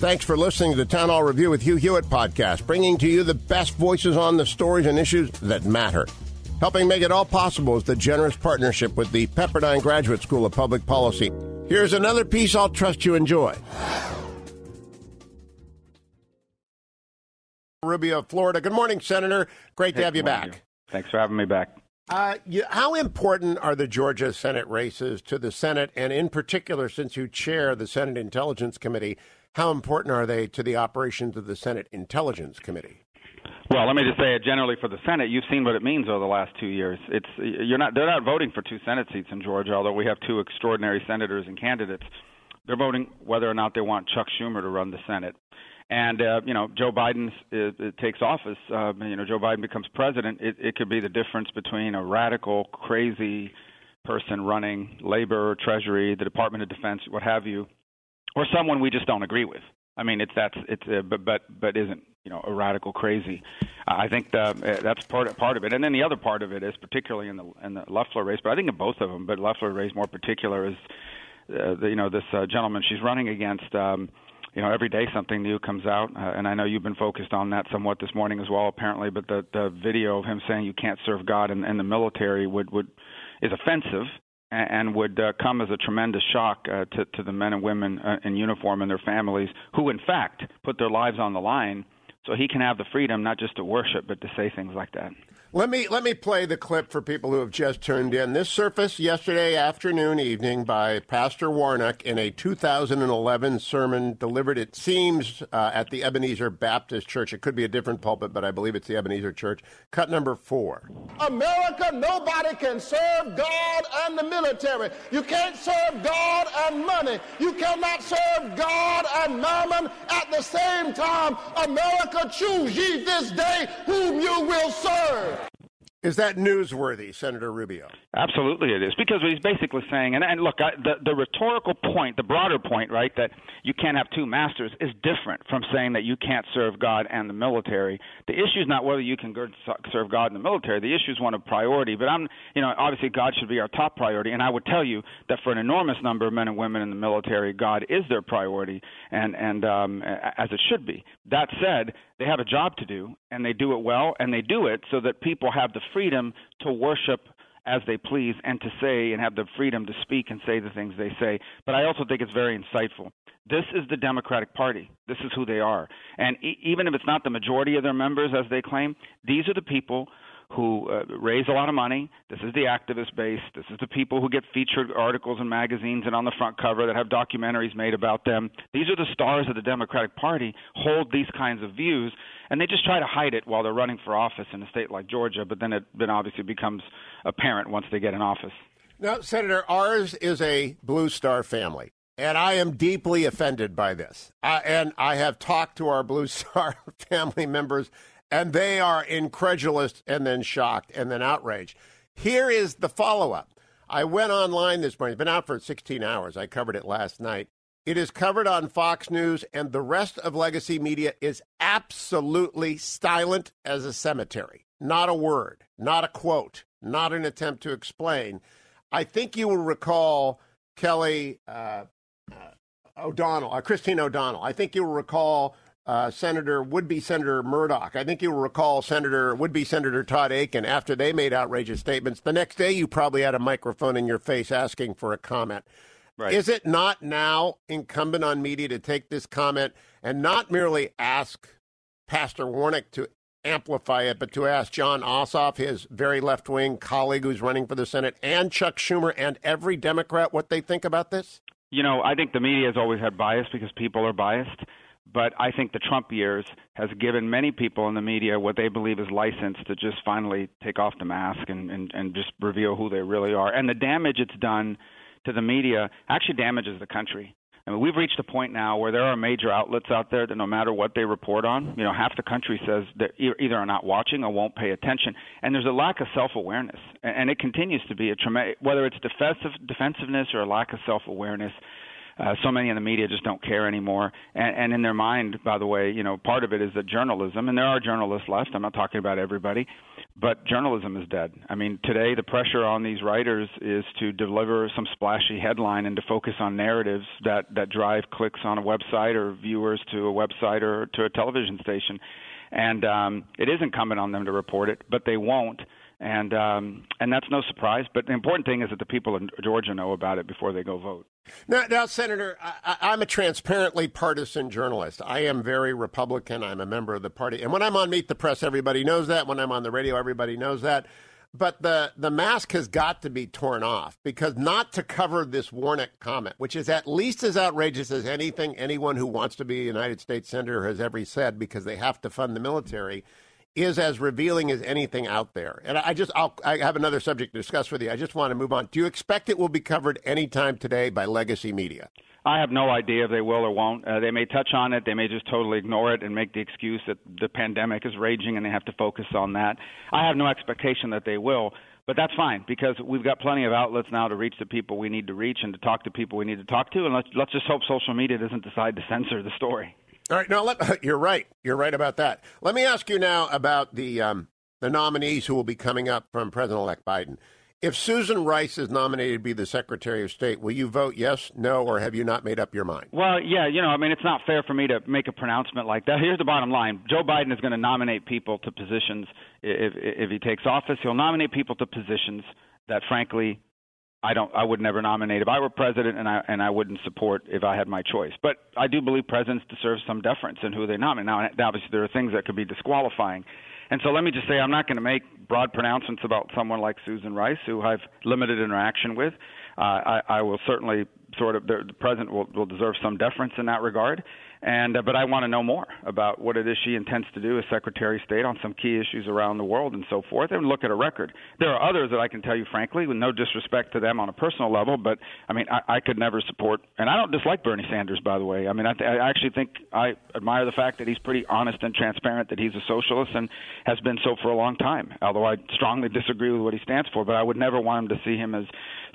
Thanks for listening to the Town Hall Review with Hugh Hewitt podcast, bringing to you the best voices on the stories and issues that matter. Helping make it all possible is the generous partnership with the Pepperdine Graduate School of Public Policy. Here's another piece I'll trust you enjoy. Rubio, Florida. Good morning, Senator. Great to Hey, have you back. Hugh. Thanks for having me back. Uh, you, how important are the Georgia Senate races to the Senate, and in particular, since you chair the Senate Intelligence Committee, how important are they to the operations of the Senate Intelligence Committee? Well, let me just say it generally for the Senate. You've seen what it means over the last two years. It's you're not they're not voting for two Senate seats in Georgia, although we have two extraordinary senators and candidates. They're voting whether or not they want Chuck Schumer to run the Senate. And uh, you know, Joe Biden uh, takes office. Uh, you know, Joe Biden becomes president. It, it could be the difference between a radical, crazy person running labor, Treasury, the Department of Defense, what have you, or someone we just don't agree with. I mean, it's that's it's uh, but but but isn't you know a radical crazy. I think the, uh, that's part part of it, and then the other part of it is particularly in the in the Loeffler race, but I think in both of them, but Loeffler race more particular is uh, the, you know this uh, gentleman she's running against. Um, you know, every day something new comes out, uh, and I know you've been focused on that somewhat this morning as well, apparently. But the the video of him saying you can't serve God in, in the military would would is offensive and, would uh, come as a tremendous shock uh, to to the men and women uh, in uniform and their families who, in fact, put their lives on the line so he can have the freedom not just to worship but to say things like that. Let me let me play the clip for people who have just tuned in. This surfaced yesterday afternoon, evening by Pastor Warnock in a 2011 sermon delivered. It seems uh, at the Ebenezer Baptist Church. It could be a different pulpit, but I believe it's the Ebenezer Church. Cut number four. America, nobody can serve God and the military. You can't serve God and money. You cannot serve God and mammon at the same time. America, choose ye this day whom you will serve. Is that newsworthy, Senator Rubio? Absolutely, it is because he's basically saying, and, and look, I, the the rhetorical point, the broader point, right, that you can't have two masters, is different from saying that you can't serve God and the military. The issue is not whether you can serve God and the military. The issue is one of priority. But I'm, you know, obviously God should be our top priority, and I would tell you that for an enormous number of men and women in the military, God is their priority, and and um, as it should be. That said, they have a job to do, and they do it well, and they do it so that people have the freedom to worship as they please and to say and have the freedom to speak and say the things they say. But I also think it's very insightful. This is the Democratic Party. This is who they are. And e- even if it's not the majority of their members, as they claim, these are the people who uh, raise a lot of money. This is the activist base. This is the people who get featured articles in magazines and on the front cover that have documentaries made about them. These are the stars of the Democratic Party, hold these kinds of views, and they just try to hide it while they're running for office in a state like Georgia, but then it then obviously becomes apparent once they get in office. Now, Senator, ours is a Blue Star family. And I am deeply offended by this. Uh, and I have talked to our Blue Star family members, and they are incredulous and then shocked and then outraged. Here is the follow up. I went online this morning. It's been out for 16 hours. I covered it last night. It is covered on Fox News, and the rest of legacy media is absolutely silent as a cemetery. Not a word, not a quote, not an attempt to explain. I think you will recall Kelly uh, uh, O'Donnell, uh, Christine O'Donnell. I think you will recall uh, Senator, would be Senator Mourdock. I think you will recall Senator, would be Senator Todd Akin after they made outrageous statements. The next day, you probably had a microphone in your face asking for a comment. Right. Is it not now incumbent on media to take this comment and not merely ask Pastor Warnock to amplify it, but to ask Jon Ossoff, his very left wing colleague who's running for the Senate, and Chuck Schumer and every Democrat what they think about this? You know, I think the media has always had bias because people are biased. But I think the Trump years has given many people in the media what they believe is license to just finally take off the mask and, and, and just reveal who they really are. And the damage it's done to the media actually damages the country I mean, we've reached a point now where there are major outlets out there that no matter what they report on, you know, half the country says that either are not watching or won't pay attention, and there's a lack of self-awareness, and it continues to be a tremendous whether it's defensive defensiveness or a lack of self-awareness. Uh, so many in the media just don't care anymore, and, and in their mind, by the way, you know, part of it is that journalism, and there are journalists left. I'm not talking about everybody, but journalism is dead. I mean, today the pressure on these writers is to deliver some splashy headline and to focus on narratives that that drive clicks on a website or viewers to a website or to a television station. And um, it is incumbent on them to report it, but they won't and um, and that's no surprise. But the important thing is that the people in Georgia know about it before they go vote. Now, now Senator, I, am a transparently partisan journalist. I am very Republican. I'm a member of the party, and when I'm on Meet the Press, everybody knows that. When I'm on the radio, everybody knows that. But the, the mask has got to be torn off because not to cover this Warnock comment, which is at least as outrageous as anything anyone who wants to be a United States senator has ever said because they have to fund the military is as revealing as anything out there. And I just, I'll, I have another subject to discuss with you. I just want to move on. Do you expect it will be covered anytime today by legacy media? I have no idea if they will or won't. Uh, they may touch on it. They may just totally ignore it and make the excuse that the pandemic is raging and they have to focus on that. I have no expectation that they will. But that's fine because we've got plenty of outlets now to reach the people we need to reach and to talk to people we need to talk to. And let's let's just hope social media doesn't decide to censor the story. All right, now let, you're right. You're right about that. Let me ask you now about the um, the nominees who will be coming up from President-elect Biden. If Susan Rice is nominated to be the Secretary of State, will you vote yes, no, or have you not made up your mind? Well, yeah, you know, I mean, it's not fair for me to make a pronouncement like that. Here's the bottom line: Joe Biden is going to nominate people to positions if if he takes office. He'll nominate people to positions that, frankly, I don't I would never nominate if I were president and I and I wouldn't support if I had my choice. But I do believe presidents deserve some deference in who they nominate. Now obviously there are things that could be disqualifying. And so let me just say I'm not going to make broad pronouncements about someone like Susan Rice who I've limited interaction with. Uh, I, I will certainly sort of the, the president will, will deserve some deference in that regard. And uh, but I want to know more about what it is she intends to do as Secretary of State on some key issues around the world and so forth, and look at a record. There are others that I can tell you frankly, with no disrespect to them on a personal level, but I mean I, I could never support, and I don't dislike Bernie Sanders by the way. I mean I, th- I actually think I admire the fact that he's pretty honest and transparent, that he's a socialist and has been so for a long time. Although I strongly disagree with what he stands for, but I would never want him to see him as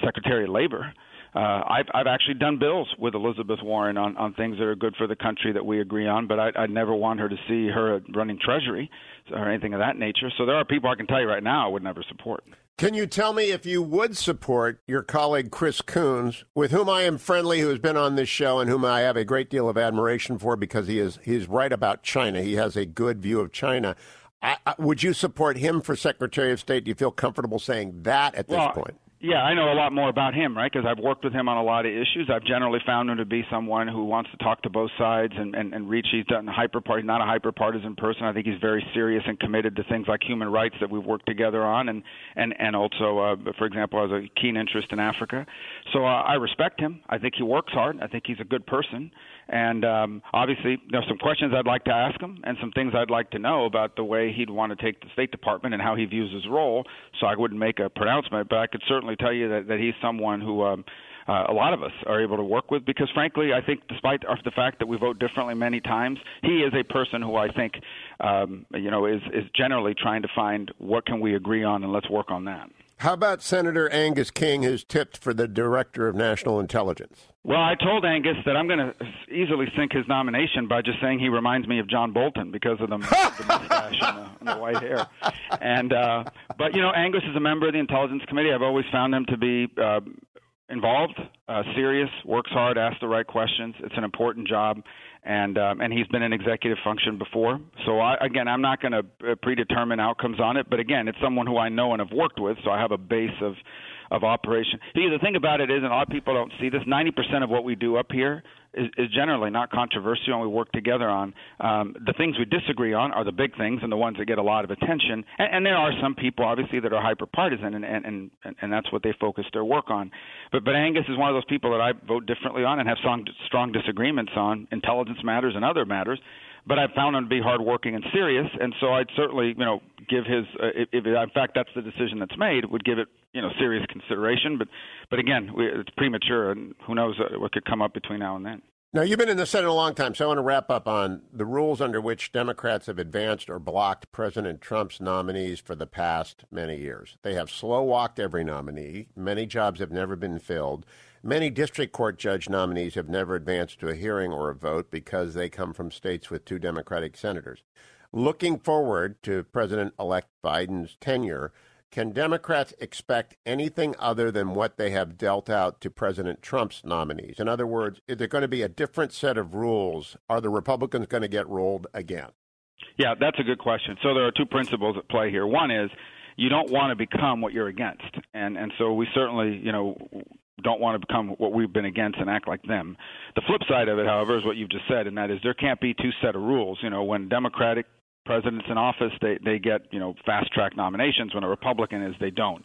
Secretary of Labor uh, I've I've actually done bills with Elizabeth Warren on on things that are good for the country that we agree on, but I, I'd never want her to see her running Treasury or anything of that nature. So there are people I can tell you right now I would never support. Can you tell me if you would support your colleague Chris Coons, with whom I am friendly, who has been on this show and whom I have a great deal of admiration for because he is he's right about China. He has a good view of China. I, I, would you support him for Secretary of State? Do you feel comfortable saying that at this well, point? Yeah, I know a lot more about him, right? Because I've worked with him on a lot of issues. I've generally found him to be someone who wants to talk to both sides and and, and reach. He's done hyper party, not a hyper partisan person. I think he's very serious and committed to things like human rights that we've worked together on, and and and also, uh, for example, has a keen interest in Africa. So uh, I respect him. I think he works hard. I think he's a good person. And um, obviously, there's some questions I'd like to ask him, and some things I'd like to know about the way he'd want to take the State Department and how he views his role. So I wouldn't make a pronouncement, but I could certainly tell you that, that he's someone who. Um, uh, a lot of us are able to work with because, frankly, I think despite the fact that we vote differently many times, he is a person who I think, um, you know, is is generally trying to find what can we agree on and let's work on that. How about Senator Angus King, who's tipped for the Director of National Intelligence? Well, I told Angus that I'm going to easily sink his nomination by just saying he reminds me of John Bolton because of the, the mustache and the, and the white hair. And uh, but you know, Angus is a member of the Intelligence Committee. I've always found him to be uh, involved, uh, serious, works hard, asks the right questions. It's an important job, and um, and he's been in executive function before. So I, again, I'm not going to uh, predetermine outcomes on it, but again, it's someone who I know and have worked with, so I have a base of of operation. See, the thing about it is, and a lot of people don't see this, 90% of what we do up here is, is generally not controversial and we work together on. Um, the things we disagree on are the big things and the ones that get a lot of attention. And, and there are some people, obviously, that are hyper partisan, and, and, and, and that's what they focus their work on. But, but Angus is one of those people that I vote differently on and have strong, strong disagreements on intelligence matters and other matters but I've found him to be hardworking and serious, and so I'd certainly, you know, give his. Uh, if, if in fact that's the decision that's made, would give it you know serious consideration. But but again, we, it's premature, and who knows uh, what could come up between now and then. Now, you've been in the Senate a long time, so I want to wrap up on the rules under which Democrats have advanced or blocked President Trump's nominees for the past many years. They have slow walked every nominee. Many jobs have never been filled. Many district court judge nominees have never advanced to a hearing or a vote because they come from states with two Democratic senators. Looking forward to President elect Biden's tenure, can Democrats expect anything other than what they have dealt out to President Trump's nominees? In other words, is there going to be a different set of rules? Are the Republicans going to get rolled again? Yeah, that's a good question. So there are two principles at play here. One is you don't want to become what you're against, and and so we certainly, you know, don't want to become what we've been against and act like them. The flip side of it, however, is what you've just said, and that is there can't be two set of rules. You know, when Democratic presidents in office, they they get you know fast track nominations. When a Republican is, they don't.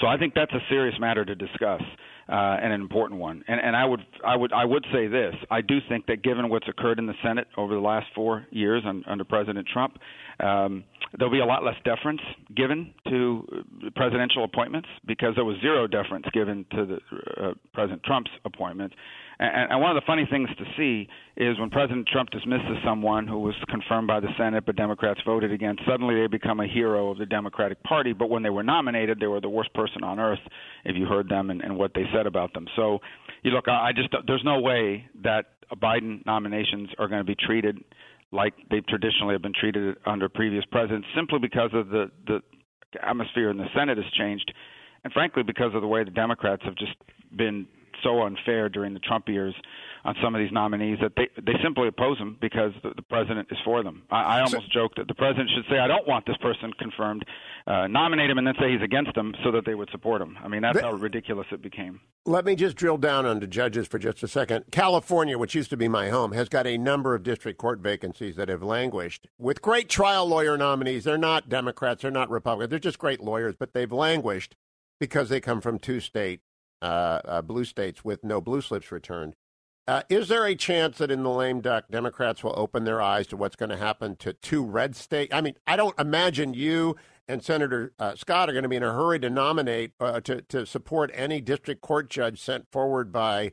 So I think that's a serious matter to discuss uh, and an important one. And and I would I would I would say this: I do think that given what's occurred in the Senate over the last four years under President Trump, um, there'll be a lot less deference given to presidential appointments because there was zero deference given to the, uh, President Trump's appointments. And, and one of the funny things to see is when President Trump dismisses someone who was confirmed by the Senate but Democrats voted against, suddenly they become a hero of the Democratic Party. But when they were nominated, they were the worst person on earth if you heard them and, and what they said about them. So, you look, I just there's no way that Biden nominations are going to be treated like they traditionally have been treated under previous presidents, simply because of the the atmosphere in the Senate has changed, and frankly because of the way the Democrats have just been so unfair during the Trump years on some of these nominees that they they simply oppose them because the, the president is for them. I, I almost so, joke that the president should say, "I don't want this person confirmed," uh, nominate him, and then say he's against them so that they would support him. I mean, that's how ridiculous it became. Let me just drill down onto judges for just a second. California, which used to be my home, has got a number of district court vacancies that have languished with great trial lawyer nominees. They're not Democrats, they're not Republicans, they're just great lawyers, but they've languished because they come from two state blue states with no blue slips returned. Uh, is there a chance that in the lame duck, Democrats will open their eyes to what's going to happen to two red states? I mean, I don't imagine you and Senator uh, Scott are going to be in a hurry to nominate uh, to to support any district court judge sent forward by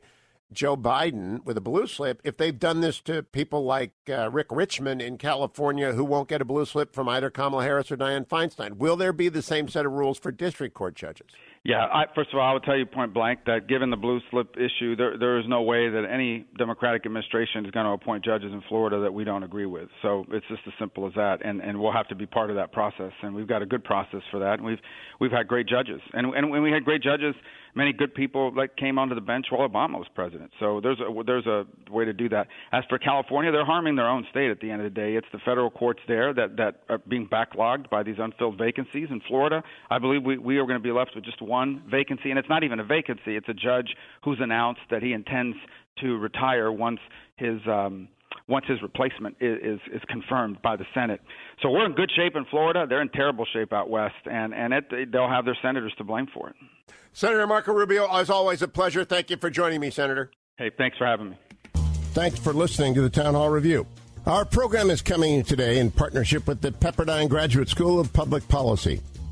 Joe Biden with a blue slip if they've done this to people like uh, Rick Richmond in California who won't get a blue slip from either Kamala Harris or Dianne Feinstein. Will there be the same set of rules for district court judges? Yeah, I, first of all, I would tell you point blank that given the blue slip issue, there there is no way that any Democratic administration is going to appoint judges in Florida that we don't agree with. So it's just as simple as that, and and we'll have to be part of that process, and we've got a good process for that, and we've we've had great judges, and and when we had great judges, many good people like came onto the bench while Obama was president. So there's a there's a way to do that. As for California, they're harming their own state at the end of the day. It's the federal courts there that that are being backlogged by these unfilled vacancies in Florida. I believe we we are going to be left with just one one vacancy, and it's not even a vacancy. It's a judge who's announced that he intends to retire once his um, once his replacement is, is, is confirmed by the Senate. So we're in good shape in Florida. They're in terrible shape out west, and and it, they'll have their senators to blame for it. Senator Marco Rubio, as always, a pleasure. Thank you for joining me, Senator. Hey, thanks for having me. Thanks for listening to the Town Hall Review. Our program is coming today in partnership with the Pepperdine Graduate School of Public Policy.